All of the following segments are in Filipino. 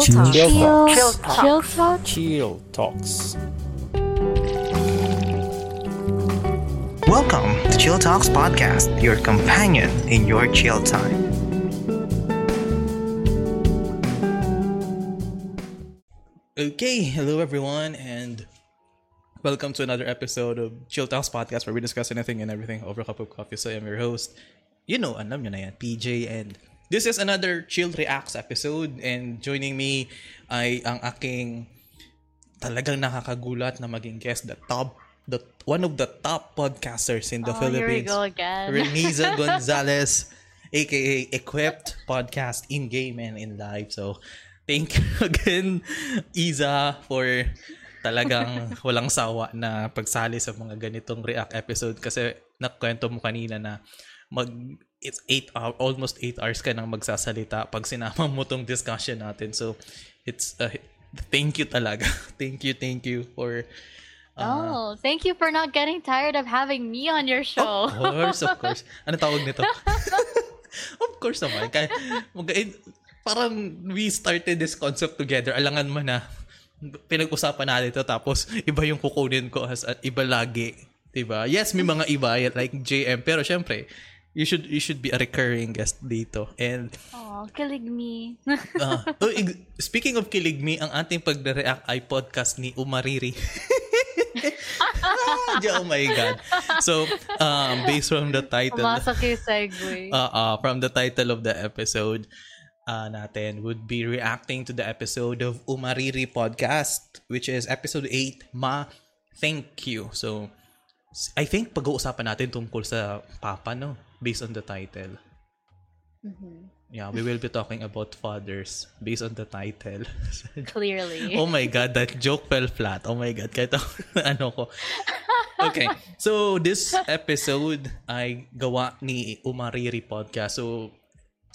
Chill Chill Talk. Talk. Chill Talk. Chill Talk. Chill Talks. Welcome to Chill Talks Podcast, your companion in your chill time. Okay, hello everyone, and welcome to another episode of Chill Talks Podcast where we discuss anything and everything over a cup of coffee. So I'm your host. You know, alam nyo na yan, PJ, and this is another Chill Reacts episode, and joining me ay ang aking talagang nakakagulat na maging guest, the top, the one of the top podcasters in the Oh, here we Philippines. go again. Reniza Gonzalez, aka Equipped Podcast in Game and in Live. So, thank you again, Iza, for talagang walang sawa na pagsali sa mga ganitong react episode kasi nakwento mo kanina na mag it's 8 hour almost 8 hours ka nang magsasalita pag sinama mo tong discussion natin so it's uh, thank you talaga thank you thank you for oh, thank you for not getting tired of having me on your show. Of course, of course. Ano tawag nito? of course naman. Kaya, mag- eh, parang we started this concept together. Alangan mo na pinag-usapan natin ito tapos iba yung kukunin ko as at iba lagi. Diba? Yes, may mga iba like JM pero syempre you should you should be a recurring guest dito. And Oh, kilig me. uh, oh, speaking of kilig me, ang ating pagre-react ay podcast ni Umariri. ah, oh my God. So, um, based from the title, yung segue. uh, uh, from the title of the episode uh, natin would be reacting to the episode of Umariri Podcast, which is episode 8, Ma, Thank You. So, I think pag-uusapan natin tungkol sa Papa, no? Based on the title. Mhm. Yeah, we will be talking about fathers based on the title. Clearly. oh my God, that joke fell flat. Oh my God, kahit ako, ano ko. Okay, so this episode ay gawa ni Umariri Podcast. So,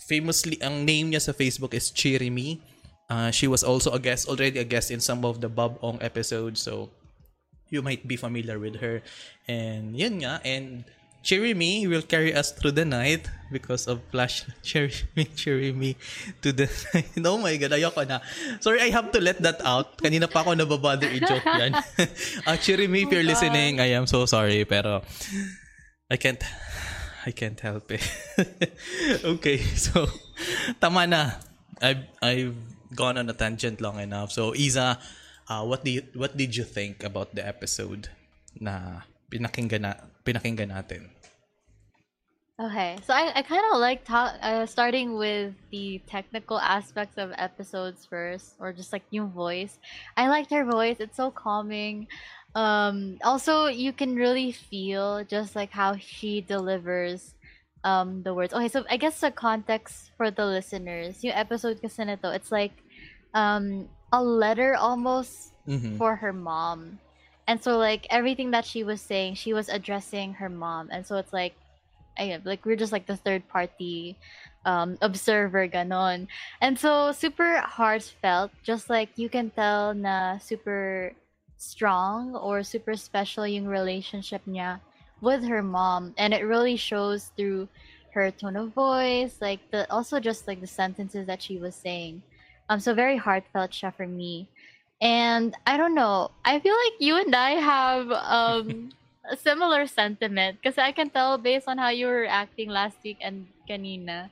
famously, ang name niya sa Facebook is Chirimi. Uh, she was also a guest, already a guest in some of the Bob Ong episodes. So, you might be familiar with her. And yun nga, and Chirimi will carry us through the night because of Flash Chirimi, Chirimi to the night. Oh my God, ayoko na. Sorry, I have to let that out. Kanina pa ako nababother i-joke yan. uh, Chirimi, if you're listening, I am so sorry, pero I can't, I can't help it. okay, so, tama na. I've, I've gone on a tangent long enough. So, Isa, uh, what do you, what did you think about the episode na pinakinggan na, pinakinggan natin? Okay, so I, I kind of like ta- uh, starting with the technical aspects of episodes first, or just like new voice. I liked her voice; it's so calming. Um, also, you can really feel just like how she delivers um the words. Okay, so I guess the context for the listeners, yung episode kasi nito, it's like um a letter almost Mhm. for her mom. And so like everything that she was saying, she was addressing her mom. And so it's like ayun, like we're just like the third party um observer ganon. And so super heartfelt, just like you can tell na super strong or super special yung relationship niya with her mom and it really shows through her tone of voice like the also just like the sentences that she was saying um so very heartfelt siya for me and I don't know. I feel like you and I have um a similar sentiment because I can tell based on how you were acting last week and kanina.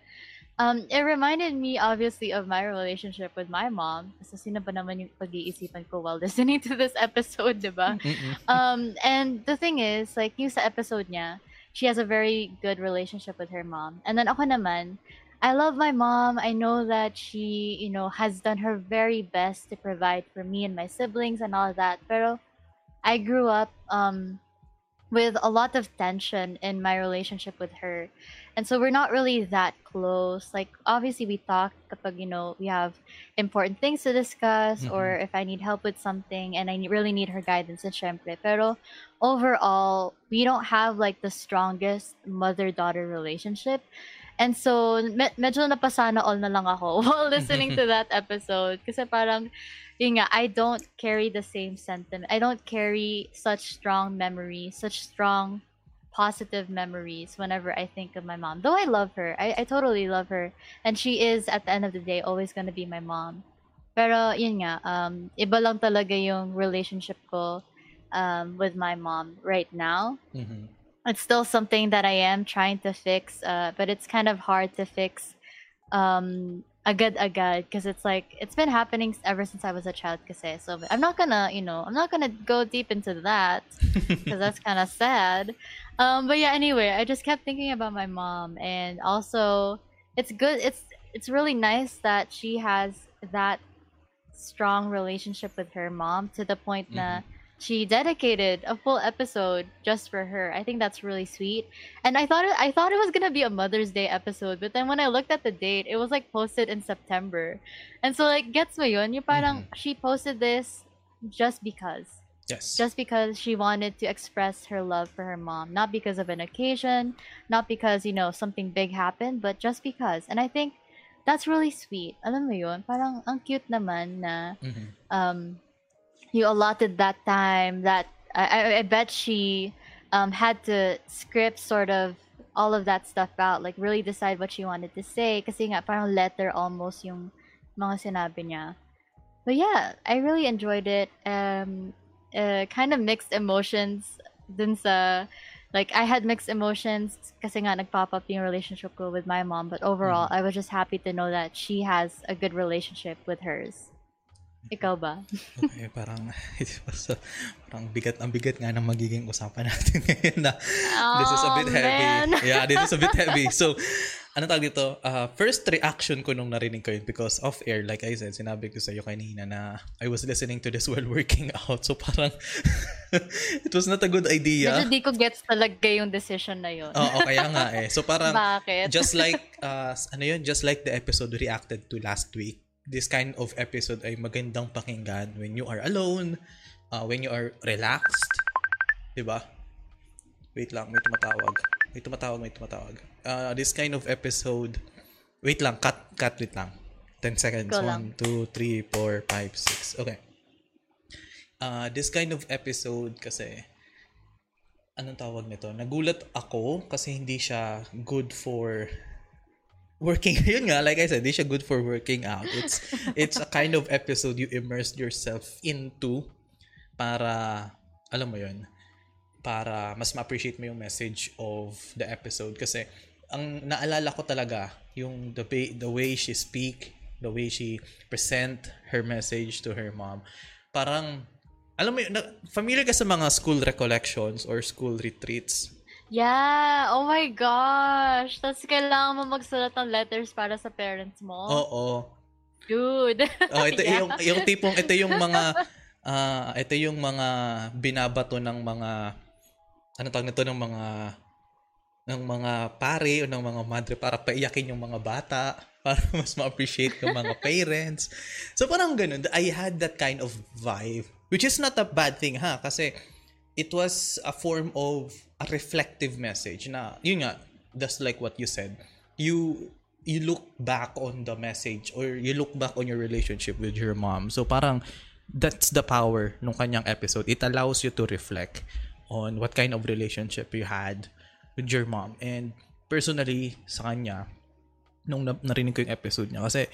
Um, it reminded me obviously of my relationship with my mom. Kasi sino ba naman yung pag-iisipan ko while listening to this episode, di ba? Um, and the thing is, like, yung sa episode niya, she has a very good relationship with her mom. And then ako naman, I love my mom. I know that she, you know, has done her very best to provide for me and my siblings and all that. Pero I grew up um, with a lot of tension in my relationship with her. And so we're not really that close. Like obviously we talk kapag, you know, we have important things to discuss or if I need help with something and I really need her guidance and syempre. Pero overall, we don't have like the strongest mother-daughter relationship. And so, me- medyo napasana all na lang ako while listening to that episode. Kasi parang, yun nga, I don't carry the same sentiment. I don't carry such strong memories, such strong positive memories whenever I think of my mom. Though I love her. I, I totally love her. And she is, at the end of the day, always to be my mom. Pero yun nga, um, iba lang talaga yung relationship ko um, with my mom right now. Mhm. It's still something that I am trying to fix, uh, but it's kind of hard to fix um, agad-agad because it's like it's been happening ever since I was a child. Kasi so I'm not gonna, you know, I'm not gonna go deep into that because that's kind of sad. Um, but yeah, anyway, I just kept thinking about my mom, and also it's good. It's it's really nice that she has that strong relationship with her mom to the point that she dedicated a full episode just for her. I think that's really sweet. And I thought it, I thought it was gonna be a Mother's Day episode, but then when I looked at the date, it was like posted in September, and so like gets mo yun? Yung parang she posted this just because Yes. just because she wanted to express her love for her mom not because of an occasion not because you know something big happened but just because and i think that's really sweet alam mo yun parang ang cute naman na Mhm. um you allotted that time that i i, bet she um had to script sort of all of that stuff out like really decide what she wanted to say kasi nga parang letter almost yung mga sinabi niya but yeah, I really enjoyed it. Um, uh, kind of mixed emotions dun sa like I had mixed emotions kasi nga nagpop up yung relationship ko with my mom but overall I was just happy to know that she has a good relationship with hers. Ikaw ba? Okay, parang so, parang bigat ang bigat nga ng magiging usapan natin ngayon na this is a bit Oh, heavy. man. Yeah, this is a bit heavy. So, ano tawag dito? Uh, first reaction ko nung narinig ko yun because off air, like I said, sinabi ko sa iyo kanina na I was listening to this while working out. So, parang it was not a good idea. Medyo di ko gets talaga yung decision na yun. Oo, kaya nga eh. So, parang Bakit? just like uh, ano yun, just like the episode reacted to last week, this kind of episode ay magandang pakinggan when you are alone, uh, when you are relaxed, 'di ba? Wait lang, may tumatawag. May tumatawag, may tumatawag. Uh, this kind of episode, wait lang, cut, cut, wait lang. 10 seconds. Go lang. 1, 2, 3, 4, 5, 6. Okay. Uh, this kind of episode kasi, anong tawag nito? Nagulat ako kasi hindi siya good for working. Yun nga, like I said, hindi siya good for working out. It's it's a kind of episode you immerse yourself into para, alam mo yun, para mas ma-appreciate mo yung message of the episode. Kasi, ang naalala ko talaga, yung the, way, the way she speak, the way she present her message to her mom, parang, alam mo yun, familiar ka sa mga school recollections or school retreats? Yeah! Oh my gosh! Tapos kailangan mo magsulat ng letters para sa parents mo. Oo. Dude! Oh, ito Yeah. yung yung tipong ito yung mga ah ito yung mga binabato ng mga ano tawag nito ng mga ng mga pare o ng mga madre para paiyakin yung mga bata para mas ma-appreciate yung mga parents. So parang ganun. I had that kind of vibe which is not a bad thing ha kasi it was a form of a reflective message na yun nga just like what you said you you look back on the message or you look back on your relationship with your mom. So parang that's the power nung kanyang episode. It allows you to reflect on what kind of relationship you had with your mom. And personally sa kanya nung na- narinig ko yung episode niya kasi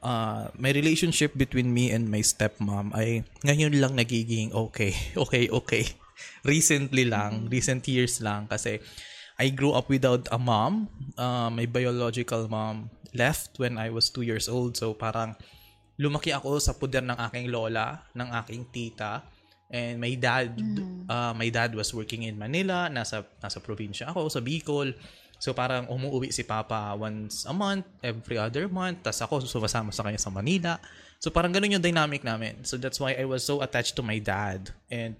uh, my relationship between me and my stepmom ay ngayon lang nagiging okay, okay, okay. Recently lang, recent years lang kasi I grew up without a mom. Uh, my biological mom left when I was two years old. So parang lumaki ako sa puder ng aking lola, ng aking tita. And my dad, uh, my dad was working in Manila, nasa nasa probinsya ako sa Bicol. So parang umuwi si Papa once a month, every other month, tas ako sumasama sa kanya sa Manila. So parang ganun yung dynamic namin. So that's why I was so attached to my dad. And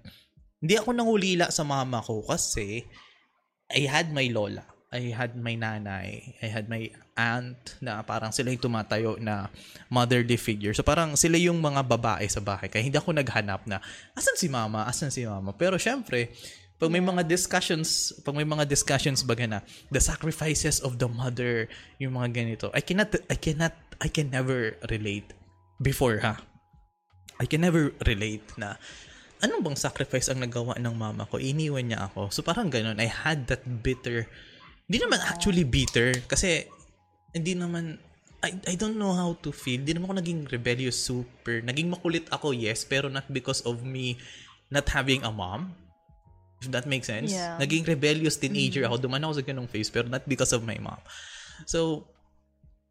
hindi ako nangulila sa mama ko kasi I had my lola. I had my nanay. I had my aunt na parang sila yung tumatayo na motherly figure. So parang sila yung mga babae sa bahay. Kaya hindi ako naghanap na, asan si mama? Asan si mama? Pero syempre, pag may mga discussions, pag may mga discussions baga na, the sacrifices of the mother, yung mga ganito, I cannot, I cannot, I can never relate before ha. I can never relate na ano bang sacrifice ang nagawa ng mama ko? Iniwan niya ako. So parang ganun, I had that bitter, hindi naman actually bitter, kasi hindi naman, I, I don't know how to feel. Di naman ako naging rebellious super. Naging makulit ako, yes, pero not because of me not having a mom. If that makes sense. Yeah. Naging rebellious teenager ako. Duman ako sa ganong phase, pero not because of my mom. So,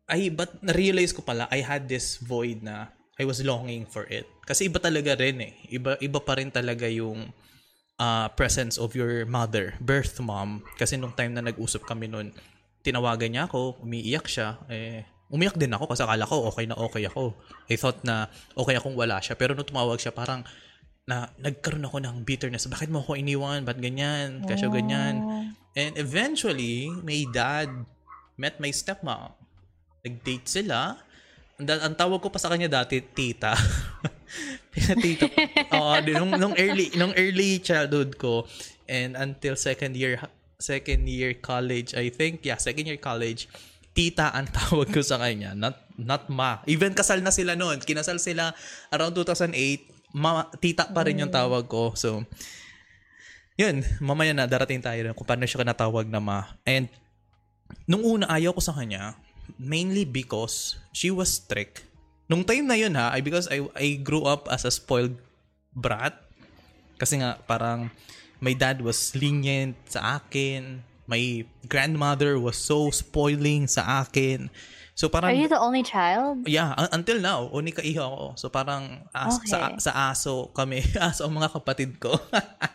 I, but na-realize ko pala, I had this void na I was longing for it. Kasi iba talaga rin eh. Iba, iba pa rin talaga yung uh, presence of your mother, birth mom. Kasi nung time na nag-usap kami nun, tinawagan niya ako, umiiyak siya, eh, umiyak din ako kasi akala ko okay na okay ako. I thought na okay akong wala siya. Pero nung tumawag siya, parang na nagkaroon ako ng bitterness. Bakit mo ako iniwan? Ba't ganyan? Kasi ganyan. And eventually, my dad met my stepmom. Nag-date sila. Ang, tawag ko pa sa kanya dati, tita. tita. Oo, di- nung, nung early nung early childhood ko and until second year second year college, I think, yeah, second year college, tita ang tawag ko sa kanya, not not ma. Even kasal na sila noon. Kinasal sila around 2008. Ma, tita pa rin yung tawag ko. So, yun, mamaya na darating tayo kung paano siya natawag na ma. And nung una ayaw ko sa kanya, mainly because she was strict. Nung time na yun ha, I, because I, I grew up as a spoiled brat. Kasi nga parang my dad was lenient sa akin. My grandmother was so spoiling sa akin. So parang Are you the only child? Yeah, un- until now, unika iho ako. So parang as, sa Okay. sa aso kami, aso ang mga kapatid ko.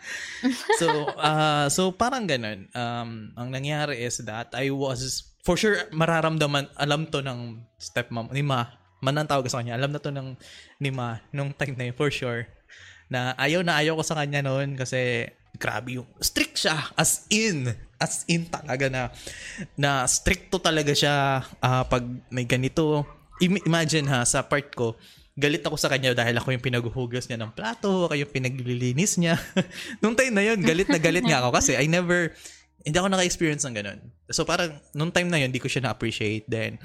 so uh, so parang ganun. Um ang nangyari is that I was for sure mararamdaman alam to ng stepmom ni Ma. Man ang tawag sa kanya. Alam na to ng ni Ma nung time na yun for sure. Na ayaw na ayaw ko sa kanya noon kasi grabe yung strict siya as in as in talaga na na stricto talaga siya ah, pag may ganito Im- imagine ha sa part ko galit ako sa kanya dahil ako yung pinaghuhugas niya ng plato ako yung pinaglilinis niya nung time na yun galit na galit nga ako kasi I never hindi ako naka-experience ng ganun. So parang nung time na yun hindi ko siya na-appreciate. Then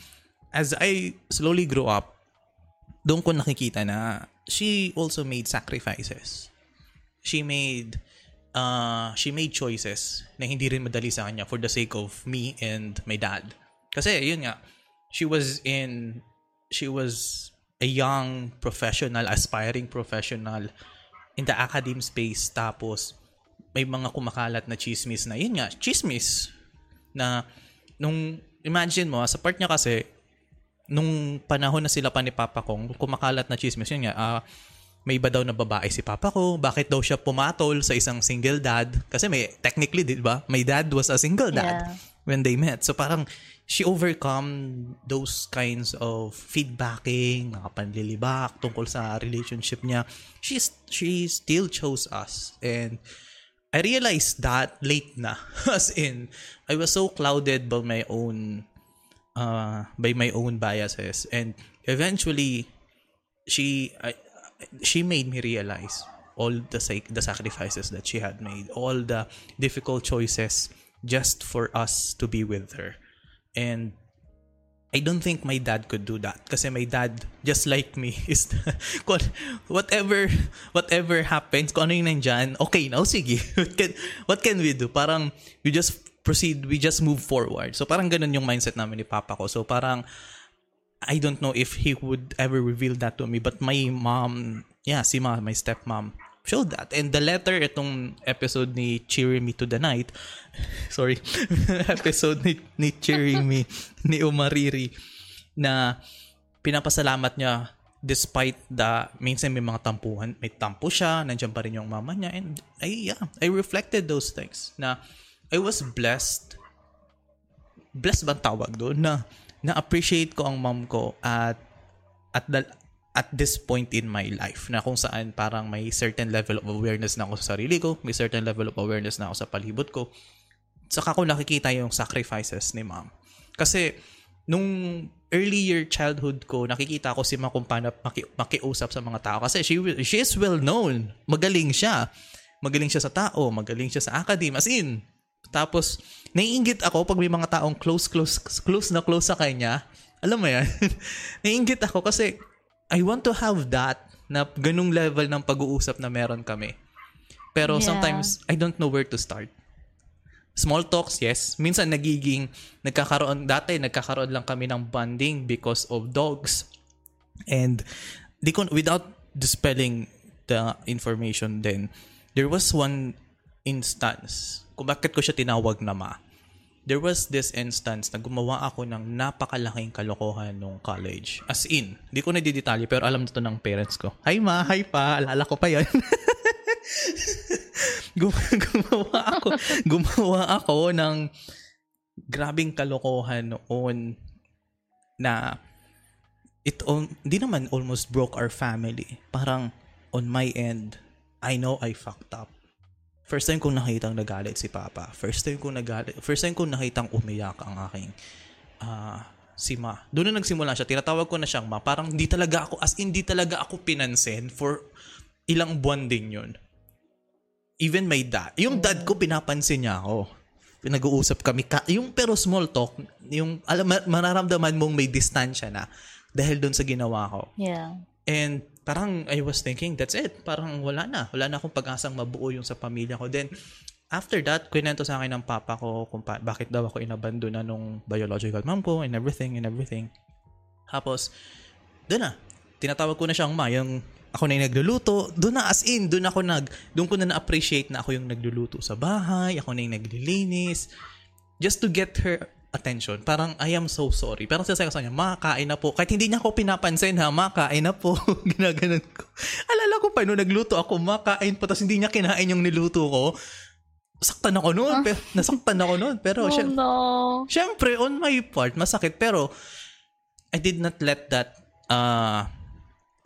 as I slowly grow up doon ko nakikita na she also made sacrifices. She made uh, she made choices na hindi rin madali sa kanya for the sake of me and my dad. Kasi yun nga, she was in she was a young professional, aspiring professional in the academe space. Tapos may mga kumakalat na chismis na yun nga, chismis na nung imagine mo sa part niya kasi nung panahon na sila pa ni Papa Kong, kumakalat na chismis yun nga, ah, may iba daw na babae si Papa ko, bakit daw siya pumatol sa isang single dad? Kasi may, technically, di ba? My dad was a single dad Yeah. when they met. So parang, she overcome those kinds of feedbacking, mga panlilibak tungkol sa relationship niya. She's, she still chose us. And I realized that late na. As in, I was so clouded by my own uh, by my own biases and eventually she I, she made me realize all the the sacrifices that she had made all the difficult choices just for us to be with her and I don't think my dad could do that kasi my dad just like me is whatever whatever happens kung ano yung nandyan okay now sige. What can, what can we do? Parang we just proceed we just move forward. So parang ganun yung mindset namin ni papa ko. So parang I don't know if he would ever reveal that to me but my mom yeah si ma my stepmom showed that. And the letter itong episode ni Cheering Me to the Night sorry episode ni, ni Cheering Me ni Umariri na pinapasalamat niya despite the minsan may mga tampuhan may tampo siya nandiyan pa rin yung mama niya. And I yeah I reflected those things na I was blessed. Blessed ba ang tawag doon? Na na-appreciate ko ang mom ko at at the, at this point in my life na kung saan parang may certain level of awareness na ako sa sarili ko, may certain level of awareness na ako sa palibot ko. Saka ko nakikita yung sacrifices ni mom. Kasi nung earlier childhood ko, nakikita ko si mom kung paano maki, makiusap sa mga tao. Kasi she, she is well known. Magaling siya. Magaling siya sa tao. Magaling siya sa academe. As in, tapos, naiingit ako pag may mga taong close, close, close na close sa kanya. Alam mo yan? naiingit ako kasi I want to have that na ganung level ng pag-uusap na meron kami. Pero Yeah. sometimes, I don't know where to start. Small talks, yes. Minsan nagiging, nagkakaroon, dati nagkakaroon lang kami ng bonding because of dogs. And di ko, without dispelling the information then, there was one instance kung bakit ko siya tinawag na ma. There was this instance na gumawa ako ng napakalaking kalokohan nung college. As in, di ko na didetalye pero alam na to ng parents ko. Hi ma, hi pa, alala ko pa yon. Gum- gumawa ako, gumawa ako ng grabing kalokohan noon na it al- di naman almost broke our family. Parang on my end, I know I fucked up. First time kong nakitang nagalit si Papa. First time kong nagalit, first time kong nakitang umiyak ang aking ah si Ma. Doon na nagsimula siya. Tinatawag ko na siyang Ma. Parang di talaga ako, as in di talaga ako pinansin for ilang buwan din yun. Even my dad. Yung dad ko, pinapansin niya ako. Pinag-uusap kami. Ka, yung pero small talk, yung alam, ma- mararamdaman mong may distansya na dahil doon sa ginawa ko. Yeah. And parang I was thinking, that's it. Parang wala na. Wala na akong pag-asang mabuo yung sa pamilya ko. Then, after that, kwento sa akin ng papa ko kung pa- bakit daw ako inabandona nung biological mom ko and everything and everything. Tapos, doon na. Tinatawag ko na siyang ma. Yung ako na yung nagluluto. Doon na as in, doon ako nag, doon ko na na-appreciate na ako yung nagluluto sa bahay. Ako na yung naglilinis. Just to get her attention. Parang, I am so sorry. Pero sasabi ko sa kanya, ma, kain na po. Kahit hindi niya ako pinapansin ha, ma, kain na po. Ginaganon ko. Alala ko pa, nung nagluto ako, ma, kain po. Tapos hindi niya kinain yung niluto ko. Saktan ako noon. Pero, nasaktan ako noon. Pero, Oh syem- no. syempre, on my part, masakit. Pero, I did not let that uh,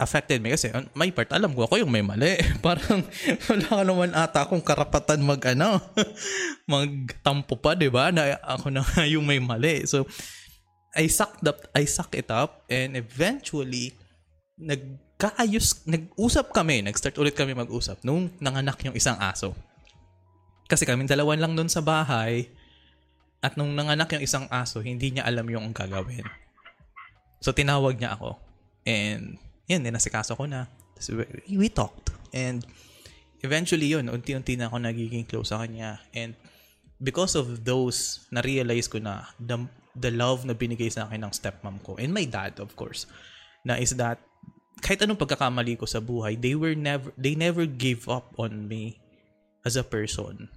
affected me. Kasi on my part, alam ko ako yung may mali. Parang, wala ka naman ata akong karapatan mag, ano, magtampo pa, di ba? Na ako na yung may mali. So, I sucked up, I suck it up, and eventually, nagkaayos, nag-usap kami, nag-start ulit kami mag-usap nung nanganak yung isang aso. Kasi kami dalawan lang doon sa bahay, at nung nanganak yung isang aso, hindi niya alam yung gagawin. So, tinawag niya ako. And, yun, dinasikaso ko na. We, we talked. And, eventually yun, unti-unti na ako nagiging close sa kanya. And, because of those, na-realize ko na the, the love na binigay sa akin ng stepmom ko, and my dad, of course, na is that, kahit anong pagkakamali ko sa buhay, they were never, they never gave up on me as a person.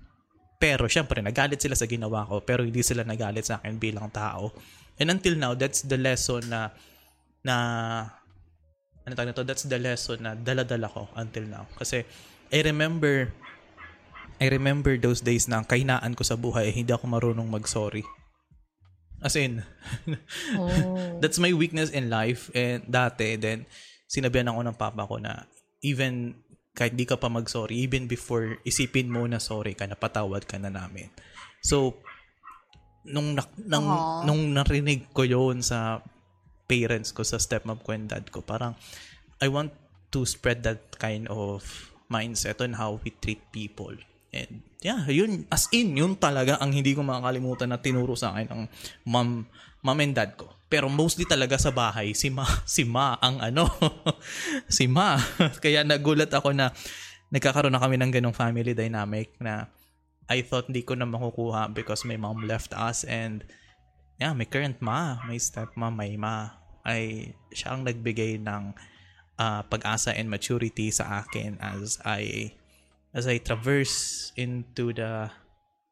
Pero, syempre, nagalit sila sa ginawa ko, pero hindi sila nagalit sa akin bilang tao. And until now, that's the lesson na, na, ano tawag na to, that's the lesson na dala-dala ko until now. Kasi, I remember, I remember those days na ang kahinaan ko sa buhay, hindi ako marunong mag-sorry. As in, Oh. that's my weakness in life. And dati, then, sinabihan ako ng papa ko na even kahit di ka pa mag-sorry, even before isipin mo na sorry ka, napatawad ka na namin. So, nung, nak- nung, nung narinig ko yon sa parents ko, sa stepmom ko and dad ko, parang, I want to spread that kind of mindset on how we treat people. And yeah, yun, as in, yun talaga ang hindi ko makakalimutan na tinuro sa akin ng mom, mom and dad ko. Pero mostly talaga sa bahay, si Ma, si Ma ang ano, si Ma. Kaya nagulat ako na nagkakaroon na kami ng ganong family dynamic na I thought hindi ko na makukuha because my mom left us and yeah, my current ma, my stepmom, my ma, ay siya ang nagbigay ng ah, pag-asa and maturity sa akin as I as I traverse into the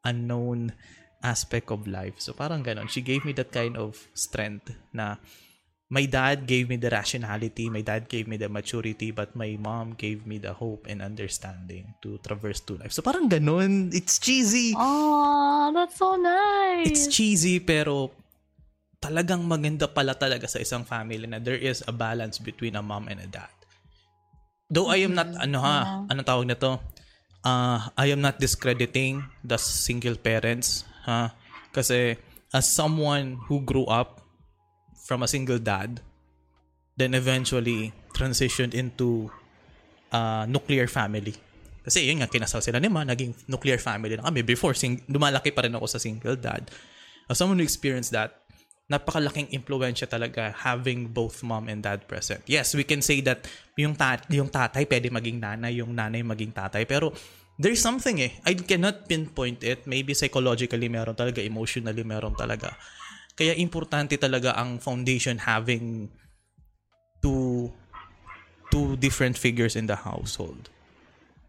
unknown aspect of life. So parang ganon. She gave me that kind of strength na my dad gave me the rationality, my dad gave me the maturity, but my mom gave me the hope and understanding to traverse through life. So parang ganon. It's cheesy. Oh, that's so nice. It's cheesy pero talagang maganda pala talaga sa isang family na there is a balance between a mom and a dad. Though I am not, ano ha, Yeah. anong tawag na to? Uh, I am not discrediting the single parents, ha? Kasi as someone who grew up from a single dad, then eventually transitioned into uh, nuclear family. Kasi yun nga, kinasal sila ni Ma, naging nuclear family na kami. Before, sing- lumalaki pa rin ako sa single dad. As someone who experienced that, napakalaking impluensya talaga having both mom and dad present. Yes, we can say that yung, tat yung tatay pwede maging nanay, yung nanay maging tatay. Pero there's something eh. I cannot pinpoint it. Maybe psychologically meron talaga, emotionally meron talaga. Kaya importante talaga ang foundation having two two different figures in the household.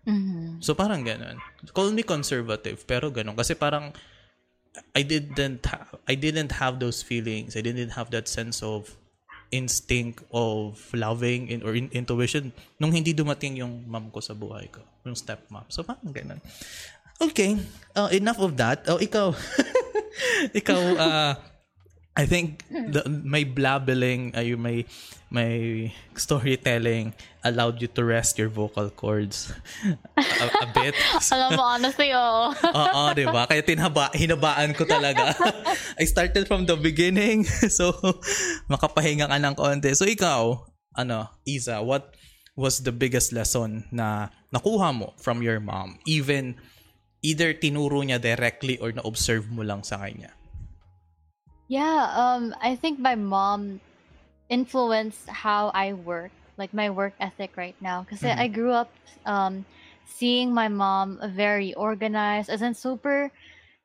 Mhm. So parang ganun. Call me conservative, pero ganun kasi parang I didn't ha- I didn't have those feelings. I didn't have that sense of instinct of loving in, or in, intuition nung hindi dumating yung mom ko sa buhay ko, yung stepmom. So parang ganun. Okay, uh, enough of that. Oh, ikaw. ikaw uh, I think the, my blabbling, ay my my storytelling allowed you to rest your vocal cords a, a bit. Alam mo, honestly, oo. Oo, di ba? Kaya tinhaba, hinabaan ko talaga. I started from the beginning. So, makapahinga ka ng konti. So, ikaw, ano, Isa, what was the biggest lesson na nakuha mo from your mom? Even, either tinuro niya directly or na-observe mo lang sa kanya? Yeah, um, I think my mom influenced how I work, like my work ethic right now. Because Mhm. I grew up um, seeing my mom very organized, as in super.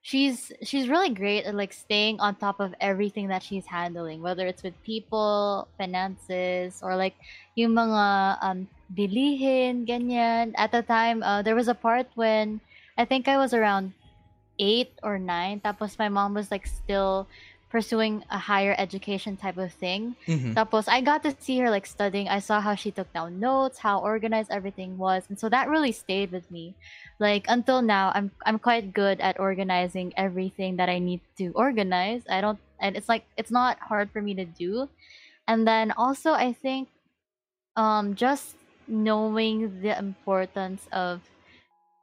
She's she's really great at like staying on top of everything that she's handling, whether it's with people, finances, or like yung mga um, bilihin, ganyan. At the time, uh, there was a part when I think I was around eight or nine. Tapos my mom was like still pursuing a higher education type of thing. Mhm. Tapos I got to see her like studying. I saw how she took down notes, how organized everything was, and so that really stayed with me. Like until now, I'm I'm quite good at organizing everything that I need to organize. I don't, and it's like it's not hard for me to do. And then also, I think, um, just knowing the importance of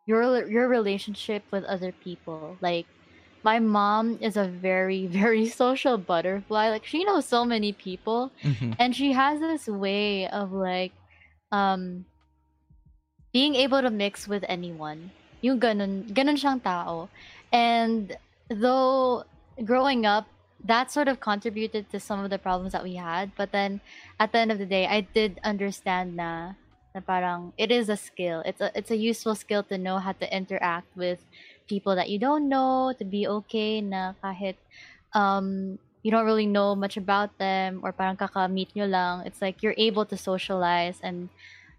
your your relationship with other people, like my mom is a very very social butterfly. Like she knows so many people. Mhm. and she has this way of like um being able to mix with anyone. Yung ganun ganun siyang tao. And though growing up that sort of contributed to some of the problems that we had. But then at the end of the day I did understand na na parang it is a skill. It's a it's a useful skill to know how to interact with people that you don't know to be okay na kahit um you don't really know much about them or parang kaka-meet nyo lang it's like you're able to socialize and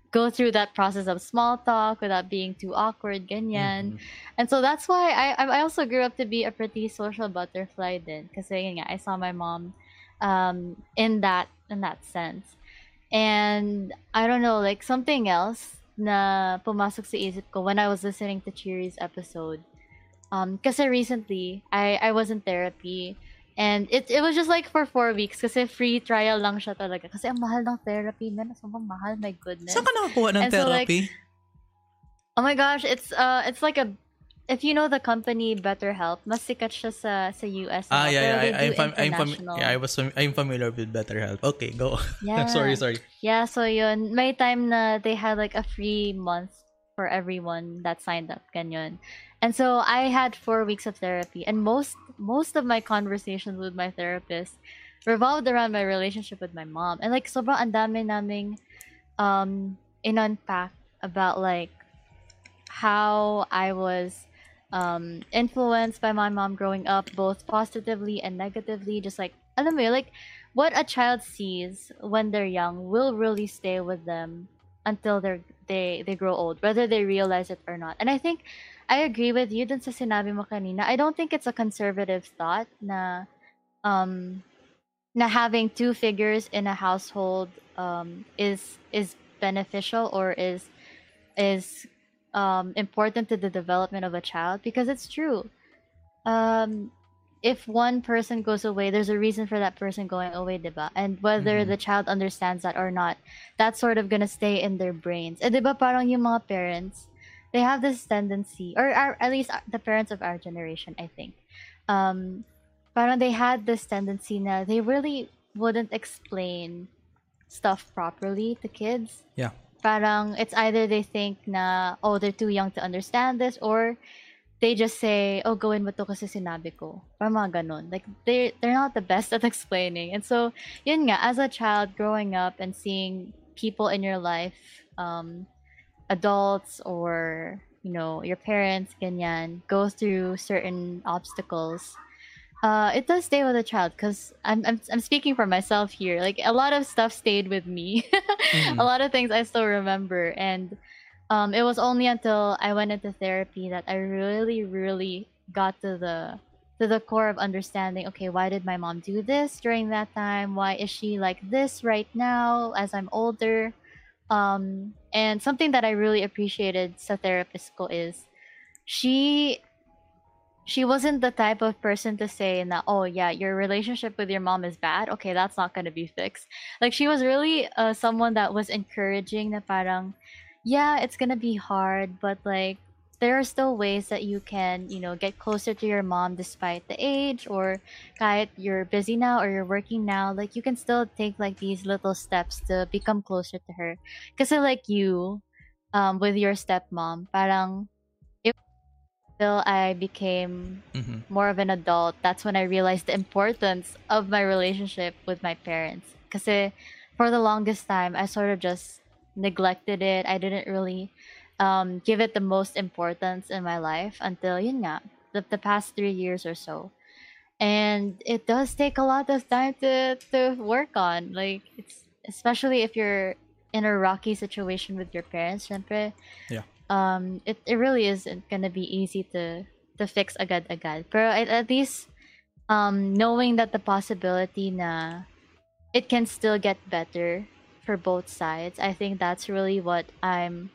go through that process of small talk without being too awkward ganyan Mhm. and so that's why I I I also grew up to be a pretty social butterfly then kasi yun nga I saw my mom um in that in that sense and I don't know like something else na pumasok sa isip ko when I was listening to Cheery's episode um kasi recently I I was in therapy and it it was just like for four weeks kasi free trial lang siya talaga kasi ang mahal ng therapy man sobrang mahal my goodness Saan ka nakakuha ng And so, like, therapy? Oh my gosh, it's uh it's like a if you know the company BetterHelp, mas sikat siya sa sa US. ah, yeah, yeah. I, I'm, fam- I'm, fam- yeah, I was fam- I'm familiar with BetterHelp. Okay, go. Yeah. sorry, sorry. Yeah, so yun, may time na they had like a free month for everyone that signed up, ganyan. And so I had four weeks of therapy, and most most of my conversations with my therapist revolved around my relationship with my mom, and like sobra ang dami naming um in unpack about like how I was um influenced by my mom growing up both positively and negatively just like alam mo like what a child sees when they're young will really stay with them until they're they they grow old whether they realize it or not. And i think i agree with you dun sa sinabi mo kanina. I don't think it's a conservative thought na um na having two figures in a household um is is beneficial or is is um important to the development of a child because it's true. Um if one person goes away, there's a reason for that person going away, diba? And whether Mhm. the child understands that or not, that's sort of gonna stay in their brains. And diba parang yung mga parents, they have this tendency, or our, at least uh, the parents of our generation, I think, um, parang they had this tendency na they really wouldn't explain stuff properly to kids. Yeah. Parang it's either they think na, oh, they're too young to understand this, or they just say, oh, gawin mo to kasi sinabi ko. Parang mga ganun. Like, they're, they're not the best at explaining. And so, yun nga, as a child growing up and seeing people in your life, um, adults or you know, your parents, ganyan, go through certain obstacles, uh, it does stay with a child because I'm, I'm I'm speaking for myself here. Like a lot of stuff stayed with me. Mhm. A lot of things I still remember, and um, it was only until I went into therapy that I really, really got to the to the core of understanding. Okay, why did my mom do this during that time? Why is she like this right now as I'm older? Um, and something that I really appreciated sa therapist ko is she she wasn't the type of person to say that oh yeah your relationship with your mom is bad okay that's not going to be fixed like she was really uh, someone that was encouraging na parang yeah it's to be hard but like there are still ways that you can you know get closer to your mom despite the age or kahit you're busy now or you're working now like you can still take like these little steps to become closer to her because like you um with your stepmom parang until I became Mhm. more of an adult, that's when I realized the importance of my relationship with my parents. Because for the longest time, I sort of just neglected it. I didn't really um, give it the most importance in my life until yun nga, the, the past three years or so. And it does take a lot of time to, to work on. Like, it's especially if you're in a rocky situation with your parents, syempre, Yeah. um, it, it really isn't gonna be easy to to fix agad-agad. Pero at, at least um, knowing that the possibility na it can still get better for both sides, I think that's really what I'm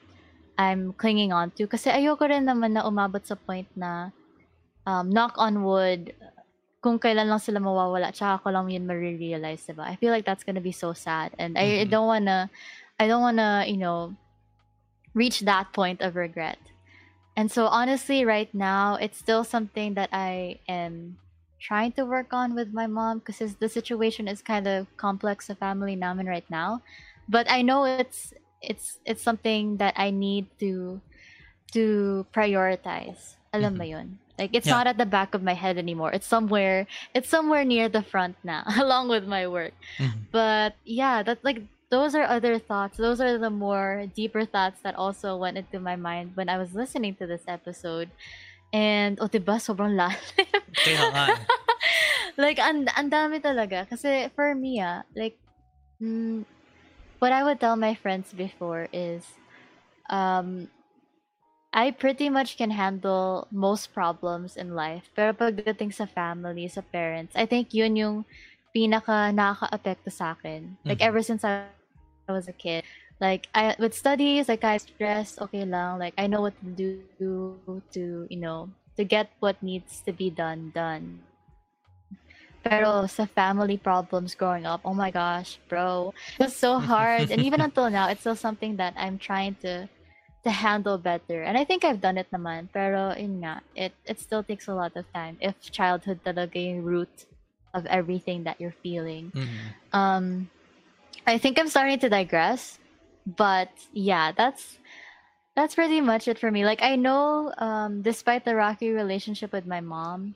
I'm clinging on to. Kasi ayoko rin naman na umabot sa point na um, knock on wood, kung kailan lang sila mawawala, tsaka ko lang yun marirealize, diba? I feel like that's gonna be so sad. And I Mhm. don't wanna, I don't wanna, you know, reach that point of regret. And so honestly, right now, it's still something that I am trying to work on with my mom because the situation is kind of complex sa family namin right now. But I know it's it's it's something that I need to to prioritize. Alam mo yun? Like it's Yeah. not at the back of my head anymore. It's somewhere it's somewhere near the front now, along with my work. Mhm. But yeah, that like those are other thoughts. Those are the more deeper thoughts that also went into my mind when I was listening to this episode. And oh, diba, sobrang lalim. Kaya nga. eh. like, ang, ang dami talaga. Kasi for me, ah, like, mm, what I would tell my friends before is, um, I pretty much can handle most problems in life. Pero pagdating sa family, sa parents, I think yun yung pinaka nakaka-apekto sa akin. Like, Mhm. ever since I was a kid. Like, I, with studies, like, I stress, okay lang. Like, I know what to do to, you know, to get what needs to be done, done. Pero sa family problems growing up, oh my gosh, bro, it was so hard. and even until now, it's still something that I'm trying to to handle better. And I think I've done it naman. Pero yun nga, it, it still takes a lot of time if childhood talaga yung root of everything that you're feeling. Mhm. Um, I think I'm starting to digress, but yeah, that's that's pretty much it for me. Like I know, um, despite the rocky relationship with my mom,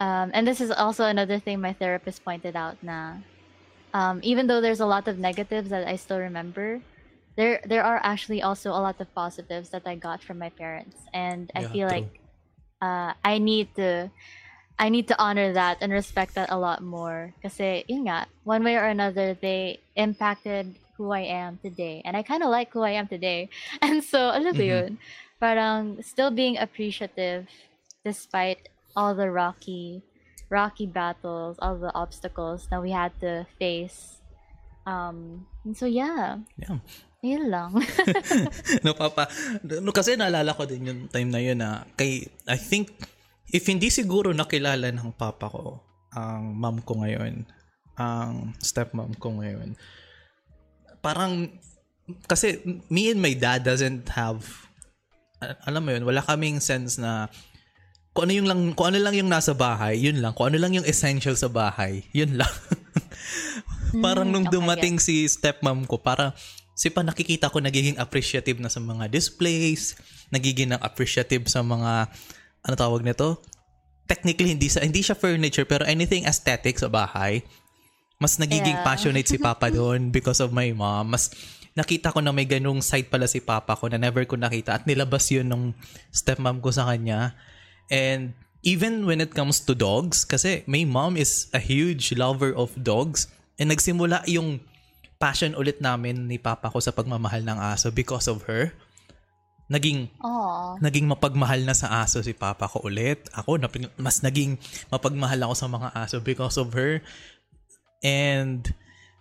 um, and this is also another thing my therapist pointed out. Na, um, even though there's a lot of negatives that I still remember, there there are actually also a lot of positives that I got from my parents, and I Yeah, feel true. like uh, I need to I need to honor that and respect that a lot more. Kasi, yun nga, one way or another, they impacted who I am today. And I kind of like who I am today. And so, alam mo Mhm. yun, parang still being appreciative despite all the rocky, rocky battles, all the obstacles that we had to face. Um, and so, yeah, Yeah. yun lang. no, papa. No, kasi naalala ko din yung time na yun na kay, I think, if hindi siguro nakilala ng papa ko, ang mom ko ngayon, ang stepmom ko ngayon, parang, kasi me and my dad doesn't have, alam mo yun, wala kaming sense na, kung ano yung lang kung ano lang yung nasa bahay, yun lang. Kung ano lang yung essential sa bahay, yun lang. parang nung okay, dumating si stepmom ko, parang si pa nakikita ko nagiging appreciative na sa mga displays, nagiging na appreciative sa mga ano tawag nito? Technically hindi sa hindi siya furniture pero anything aesthetic sa bahay. Mas nagiging Yeah. passionate si Papa doon because of my mom. Mas nakita ko na may ganung side pala si papa ko na never ko nakita at nilabas yun nung stepmom ko sa kanya. And even when it comes to dogs, kasi my mom is a huge lover of dogs and nagsimula yung passion ulit namin ni papa ko sa pagmamahal ng aso because of her. Naging Aw. naging mapagmahal na sa aso si papa ko ulit. Ako, mas naging mapagmahal ako sa mga aso because of her. And,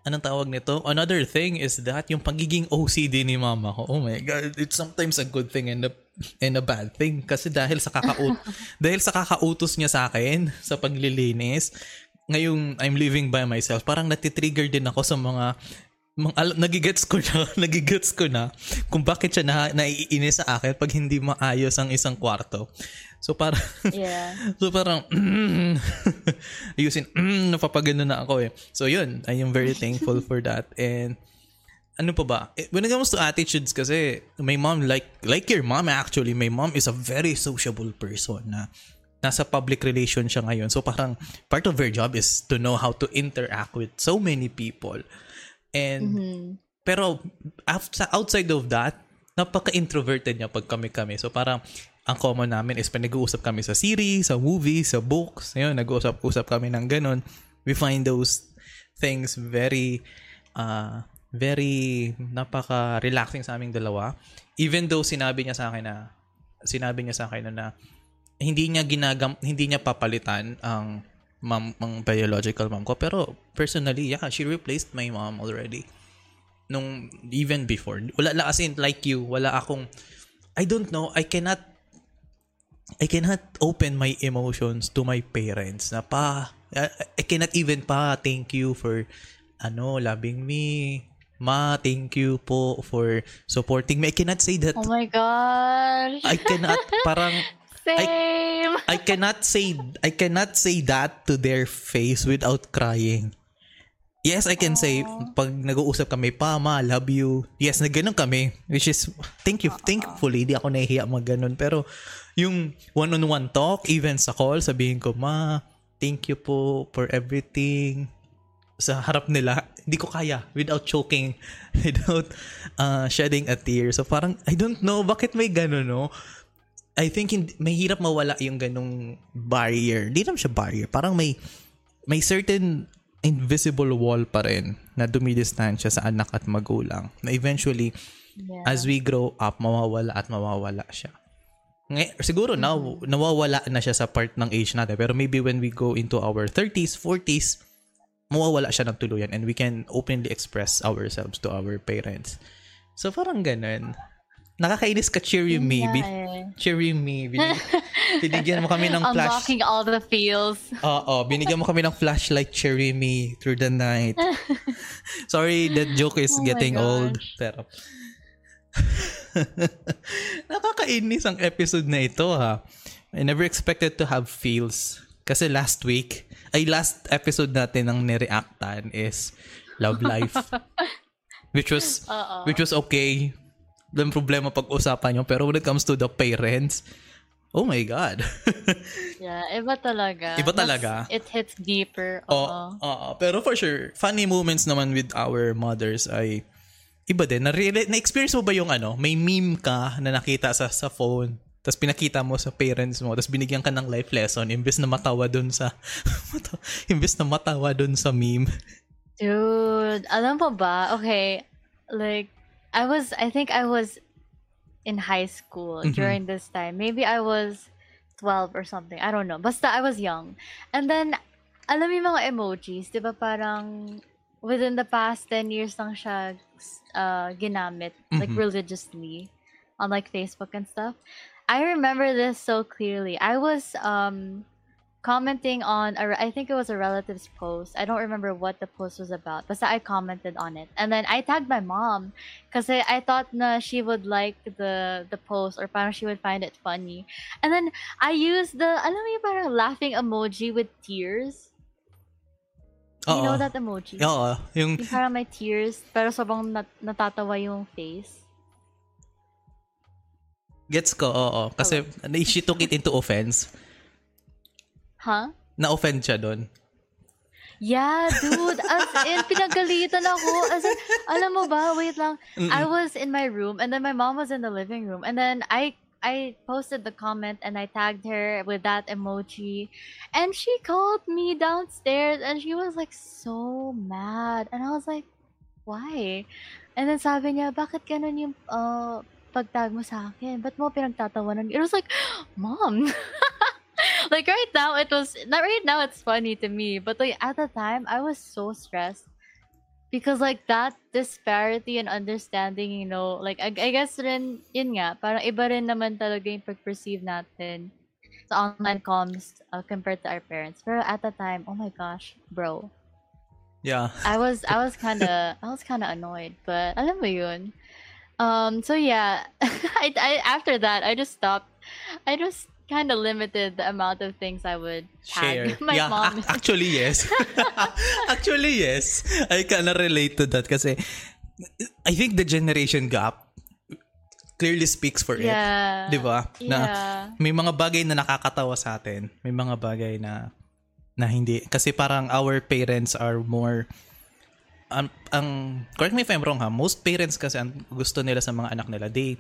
anong tawag nito? Another thing is that yung pagiging OCD ni mama ko, oh my God, it's sometimes a good thing and a, and a bad thing. Kasi dahil sa kakaut dahil sa kakautos niya sa akin sa paglilinis, ngayong I'm living by myself, parang natitrigger din ako sa mga mga al- nagigets ko na, nagigets ko na kung bakit siya na, naiinis sa akin pag hindi maayos ang isang kwarto. So parang Yeah. so parang mm, ayusin mm, napapagano na ako eh. So yun, I am very thankful for that and ano pa ba? Eh, When it comes to attitudes kasi, my mom, like like your mom actually, my mom is a very sociable person na nasa public relation siya ngayon. So parang part of her job is to know how to interact with so many people. And Mhm. pero af- outside of that, napaka-introverted niya pag kami-kami. So parang ang common namin is pag nag-uusap kami sa series, sa movies, sa books. Ayun, nag-uusap-usap kami ng ganun. We find those things very uh, very napaka-relaxing sa aming dalawa. Even though sinabi niya sa akin na sinabi niya sa akin na, na hindi niya ginagam hindi niya papalitan ang mom ang biological mom ko pero personally yeah she replaced my mom already nung even before wala la as in like you wala akong I don't know I cannot I cannot open my emotions to my parents na pa I, I cannot even pa thank you for ano loving me ma thank you po for supporting me I cannot say that Oh my gosh. I cannot parang Same. I cannot say I cannot say that to their face without crying. Yes, I can say pag nag-uusap kami, pa, ma, love you. Yes, na ganun kami. Which is, thank you, thankfully, di ako nahihiya mag ganun. Pero, yung one-on-one talk, even sa call, sabihin ko, ma, thank you po for everything. Sa harap nila, hindi ko kaya without choking, without uh, shedding a tear. So parang, I don't know, bakit may ganun, no? I think hindi, mahirap mawala yung ganung barrier. Hindi naman siya barrier. Parang may may certain invisible wall pa rin na dumidistansya sa anak at magulang. Na eventually, Yeah. as we grow up, mawawala at mawawala siya. Ngay- siguro now, nawawala na siya sa part ng age natin. Pero maybe when we go into our 30s, 40s, mawawala siya ng tuluyan and we can openly express ourselves to our parents. So parang ganun. Nakakainis ka, cheery me. Yeah, eh. cheery me. Binig- binigyan mo kami ng flash. Unlocking all the feels. Oo, binigyan mo kami ng flashlight, cheery me through the night. Sorry, that joke is Oh getting old. Pero, nakakainis ang episode na ito ha. I never expected to have feels. Kasi last week, ay last episode natin ng nireactan is Love Life. which was, Oo. which was okay. Walang problema pag-usapan nyo. Pero when it comes to the parents, oh my God. Yeah, iba talaga. Iba Mas- talaga. it hits deeper. Oo. Oo. oo. pero for sure, funny moments naman with our mothers ay iba din. Na, na-experience mo ba yung ano, may meme ka na nakita sa, sa phone, tapos pinakita mo sa parents mo, tapos binigyan ka ng life lesson, imbes na matawa dun sa, imbes na matawa dun sa meme. Dude, alam mo ba? Okay, like I was I think I was in high school Mhm. during this time. Maybe I was 12 or something. I don't know. Basta I was young. And then alam mo yung mga emojis, 'di ba parang within the past 10 years lang siya uh, ginamit like Mhm. religiously on like Facebook and stuff. I remember this so clearly. I was um commenting on a, I think it was a relative's post. I don't remember what the post was about, but I commented on it, and then I tagged my mom because I, I thought na she would like the the post or parang she would find it funny, and then I used the alam mo parang laughing emoji with tears. You know that emoji? Oo. Yung, Yung parang may tears, pero sobrang nat- natatawa yung face. gets ko, oo. Kasi she took it into offense. Huh? Na-offend siya dun. Yeah, dude. As in, pinagalitan ako. As in, alam mo ba, wait lang. I Mm-mm. was in my room and then my mom was in the living room. And then I I posted the comment and I tagged her with that emoji. And she called me downstairs and she was like so mad. And I was like, why? And then sabi niya, bakit ganun yung uh, pagtag mo sa akin? Ba't mo pinagtatawanan? It was like, mom. like right now it was not right now it's funny to me but like at the time i was so stressed because like that disparity and understanding you know like i, I guess rin yun nga parang iba rin naman talaga yung pag-perceive natin sa online comms uh, compared to our parents pero at the time oh my gosh bro Yeah. I was I was kind of I was kind of annoyed, but alam mo yun. Um so yeah, I, I after that I just stopped. I just kind of limited the amount of things I would Share. tag my yeah, mom. ac- actually yes. actually yes. I can relate to that kasi I think the generation gap clearly speaks for it. yeah. 'Di ba? Na Yeah. may mga bagay na nakakatawa sa atin, may mga bagay na na hindi kasi parang our parents are more ang, ang correct me if I'm wrong ha, most parents kasi ang gusto nila sa mga anak nila, they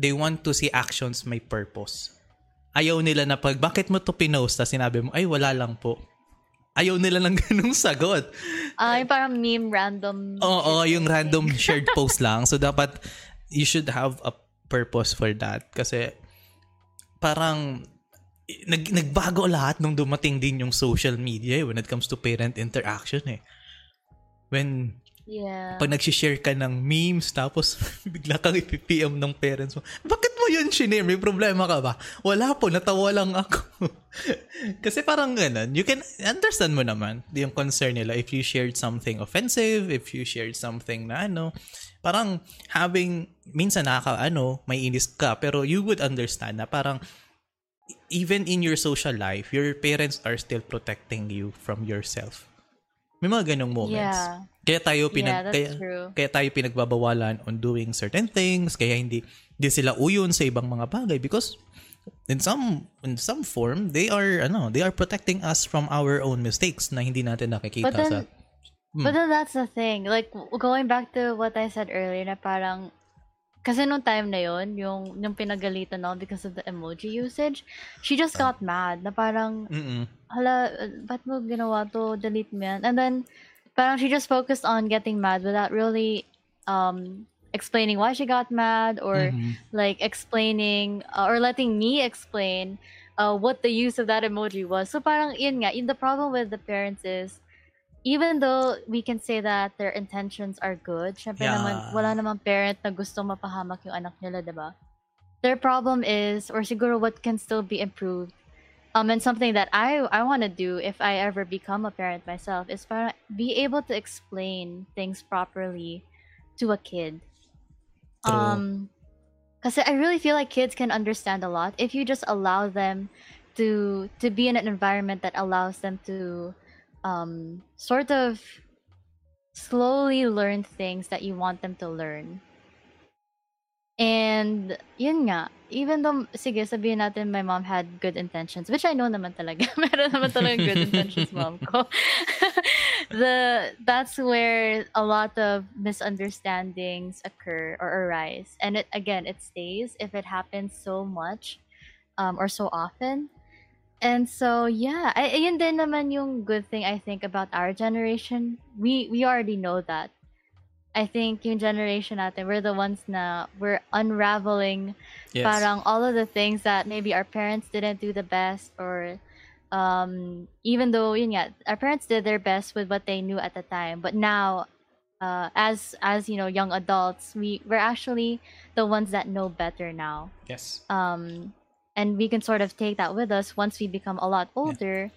they want to see actions may purpose. Ayaw nila na pag bakit mo to pinost na sinabi mo ay wala lang po. Ayaw nila ng ganung sagot. Ah, yung parang meme random. Oo, shit yung random shared post lang. So, dapat, you should have a purpose for that. Kasi, parang, nag, nagbago lahat nung dumating din yung social media eh, when it comes to parent interaction eh. When, Yeah. pag nagsishare ka ng memes, tapos bigla kang ipipm ng parents mo, bakit yun shinare? May problema ka ba? Wala po, natawa lang ako. Kasi parang ganun, you can understand mo naman yung concern nila if you shared something offensive, if you shared something na ano, parang having, minsan nakaka, ano, may inis ka, pero you would understand na parang even in your social life, your parents are still protecting you from yourself. May mga ganong moments. Yeah. Kaya tayo Yeah, pinag that's kaya, true. kaya tayo pinagbabawalan on doing certain things, kaya hindi hindi sila uyon sa ibang mga bagay because in some in some form they are ano, they are protecting us from our own mistakes na hindi natin nakikita But then, sa Hmm. But then that's the thing. Like, going back to what I said earlier, na parang, kasi nung time na yon yung, yung pinagalitan ako because of the emoji usage, she just got mad, na parang, Mm-mm. hala, ba't mo ginawa to? Delete mo yan. And then, parang she just focused on getting mad without really um, explaining why she got mad or Mhm. like explaining uh, or letting me explain uh, what the use of that emoji was. So parang yun nga, yun, the problem with the parents is even though we can say that their intentions are good, syempre Yeah. naman, wala namang parent na gusto mapahamak yung anak nila, diba? Their problem is, or siguro what can still be improved, um, and something that I I want to do if I ever become a parent myself is para be able to explain things properly to a kid. Um, because I really feel like kids can understand a lot if you just allow them to to be in an environment that allows them to um sort of slowly learn things that you want them to learn. And yun nga, even though, sige, sabihin natin my mom had good intentions, which I know naman talaga. Meron naman talaga good intentions, mom ko. the That's where a lot of misunderstandings occur or arise. And it again, it stays if it happens so much um, or so often. And so, yeah, I, ayun din naman yung good thing I think about our generation. We we already know that. I think yung generation natin, we're the ones na we're unraveling Yes. parang all of the things that maybe our parents didn't do the best or um even though yun nga, our parents did their best with what they knew at the time but now uh as as you know young adults we we're actually the ones that know better now yes. um and we can sort of take that with us once we become a lot older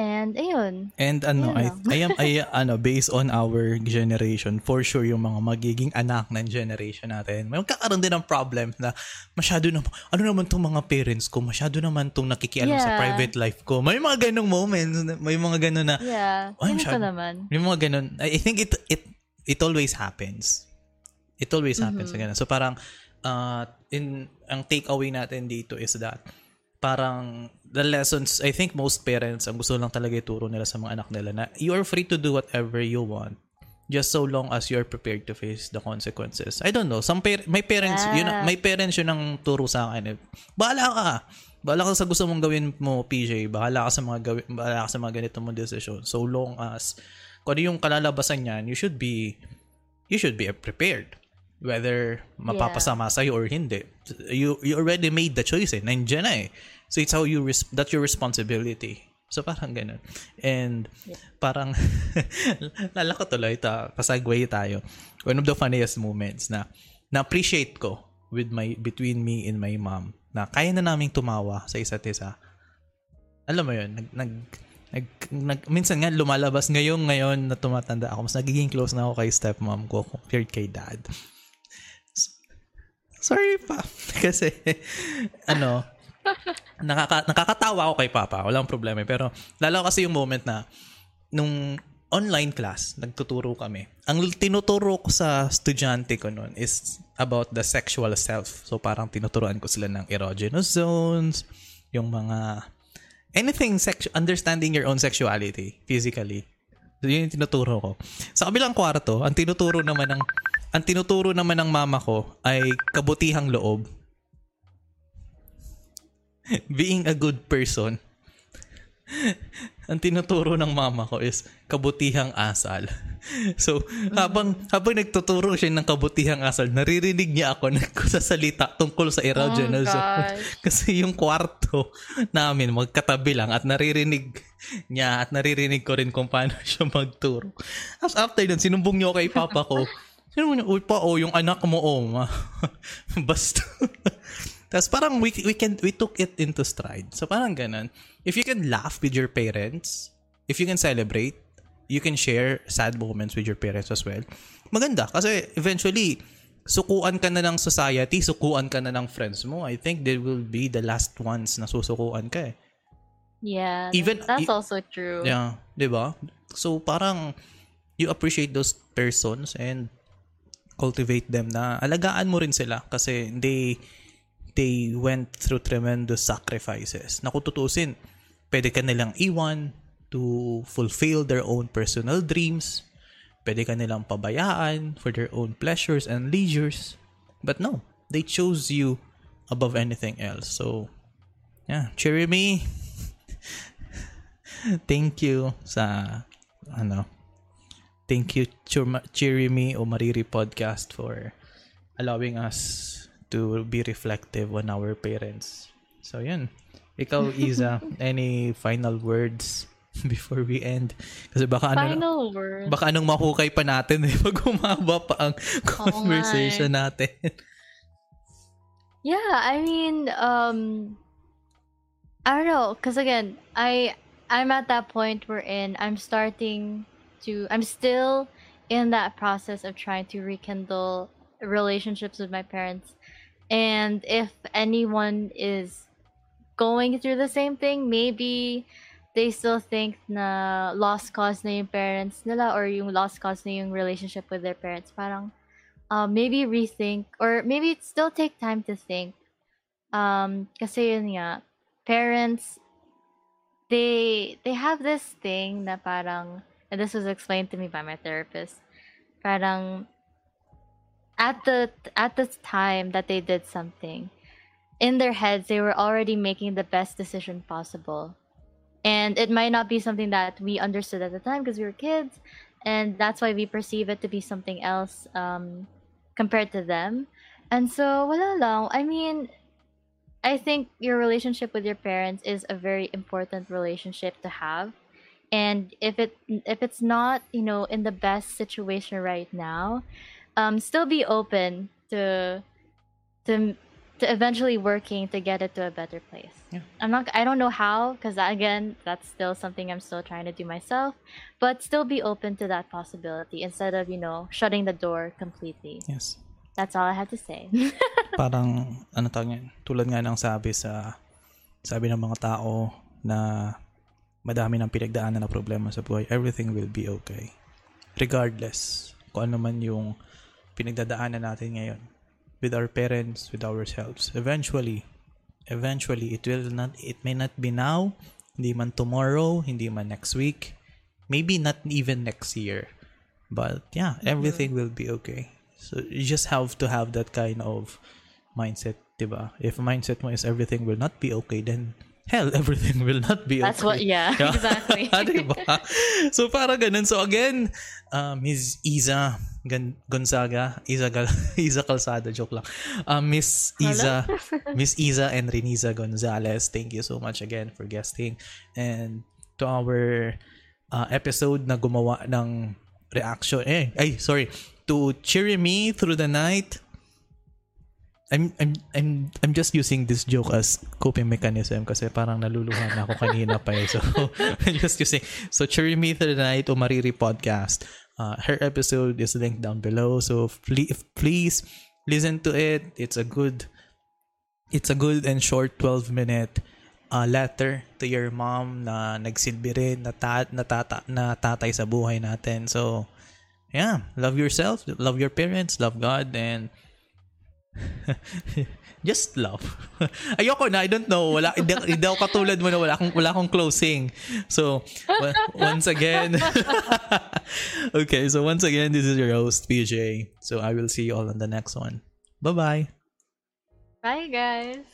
and ayun And ano, I, Yun lang. I am, I, ano, based on our generation, for sure yung mga magiging anak ng generation natin, may magkakaroon din ng problem na masyado na, ano naman tong mga parents ko, masyado naman tong nakikialam sa Yeah. private life ko. May mga ganong moments, may mga ganon na, yeah ko masyado- naman may mga ganon. I I think it, it, it always happens. It always happens. Mhm. Ganun. So parang, uh, in, ang takeaway natin dito is that, parang the lessons, I think most parents, ang gusto lang talaga ituro nila sa mga anak nila na you are free to do whatever you want just so long as you're prepared to face the consequences. I don't know. Some par- my parents, Yeah. yun, my parents yun ang turo sa akin. Eh. Bahala ka. Bahala ka sa gusto mong gawin mo, PJ. Bahala ka sa mga gawin, bahala ka sa mga ganito mong decision. So long as kung ano yung kalalabasan niyan, you should be you should be prepared whether mapapasama sa or hindi. You you already made the choice eh. Nandiyan na eh. So it's how you res- that's your responsibility. So parang ganun. And parang lala ko tuloy ta pasagway tayo. One of the funniest moments na na-appreciate ko with my between me and my mom na kaya na naming tumawa sa isa't isa. Alam mo yun, nag, nag, nag, nag- minsan nga lumalabas ngayon ngayon na tumatanda ako mas nagiging close na ako kay stepmom ko compared kay dad. Sorry pa. Kasi, ano, nakaka, nakakatawa ako kay Papa. Walang problema. Pero, lalo kasi yung moment na, nung online class, nagtuturo kami. Ang tinuturo ko sa estudyante ko noon is about the sexual self. So, parang tinuturuan ko sila ng erogenous zones, yung mga, anything, sex, understanding your own sexuality, physically. So, yun yung tinuturo ko. Sa kabilang kwarto, ang tinuturo naman ng ang tinuturo naman ng mama ko ay kabutihang loob. Being a good person. ang tinuturo ng mama ko is kabutihang asal. So, habang habang nagtuturo siya ng kabutihang asal, naririnig niya ako nagsasalita tungkol sa erogenous Oh, zone. Kasi yung kwarto namin magkatabi lang at naririnig niya at naririnig ko rin kung paano siya magturo. Tapos after nun, sinumbong niyo kay papa ko. Sinumbong niya, uy pa, oh, yung anak mo, oh. ma." Basta. Tapos parang we, we, can, we took it into stride. So parang ganun. If you can laugh with your parents, if you can celebrate, you can share sad moments with your parents as well. Maganda. Kasi eventually, sukuan ka na ng society, sukuan ka na ng friends mo. I think they will be the last ones na susukuan ka eh. Yeah. Even- that's e- also true. Yeah, 'di ba? So parang you appreciate those persons and cultivate them na alagaan mo rin sila kasi they they went through tremendous sacrifices. Na pwede ka nilang iwan to fulfill their own personal dreams. Pwede ka nilang pabayaan for their own pleasures and leisures. But no, they chose you above anything else. So, yeah, me. thank you sa ano thank you Me o Mariri podcast for allowing us to be reflective on our parents. So yun. Ikaw, Isa, any final words before we end? Kasi baka ano, Final word. baka anong mahukay pa natin eh pag humaba pa ang conversation natin. Yeah, I mean, um, I don't know, cause again, I I'm at that point wherein I'm starting to, I'm still in that process of trying to rekindle relationships with my parents, and if anyone is going through the same thing, maybe they still think na lost cause na yung parents nila or yung lost cause na yung relationship with their parents. Parang, uh, maybe rethink or maybe still take time to think. Um, kasi yun nga, parents, they they have this thing na parang, and this was explained to me by my therapist, parang at the at the time that they did something, in their heads they were already making the best decision possible. And it might not be something that we understood at the time because we were kids, and that's why we perceive it to be something else um, compared to them. And so, wala lang. I mean, I think your relationship with your parents is a very important relationship to have. And if it if it's not, you know, in the best situation right now, um, still be open to to to eventually working to get it to a better place. Yeah. I'm not I don't know how because again, that's still something I'm still trying to do myself, but still be open to that possibility instead of, you know, shutting the door completely. Yes. That's all I have to say. parang ano tawag yan, tulad nga ng sabi sa sabi ng mga tao na madami ng pinagdaanan na problema sa buhay, everything will be okay. Regardless kung ano man yung pinagdadaanan natin ngayon with our parents, with ourselves. Eventually, eventually it will not it may not be now, hindi man tomorrow, hindi man next week, maybe not even next year. But yeah, everything will be okay. So you just have to have that kind of mindset, diba? If mindset mo is everything will not be okay, then hell, everything will not be That's okay. That's what, yeah, exactly. diba? So, para ganun. So, again, uh, Ms. Isa Gonzaga, Isa, Gal- Isa Calzada, joke lang. Uh, Miss Isa, Miss Isa and Reniza Gonzalez, thank you so much again for guesting. And to our uh, episode na gumawa ng reaction, eh, ay, sorry, to cheer me through the night, I'm I'm I'm I'm just using this joke as coping mechanism kasi parang naluluhan na ako kanina pa eh. So I'm just using so Cherry Me Through the Night o Mariri podcast. Uh, her episode is linked down below. So please please listen to it. It's a good it's a good and short 12 minute uh, letter to your mom na nagsilbi rin na, ta- na, tata- na tatay sa buhay natin. So yeah, love yourself, love your parents, love God and just love. Ayoko na, I don't know. Wala, hindi, hindi katulad mo na wala akong, wala akong closing. So, wa- once again, okay, so once again, this is your host, PJ. So, I will see you all on the next one. Bye-bye. Bye, guys.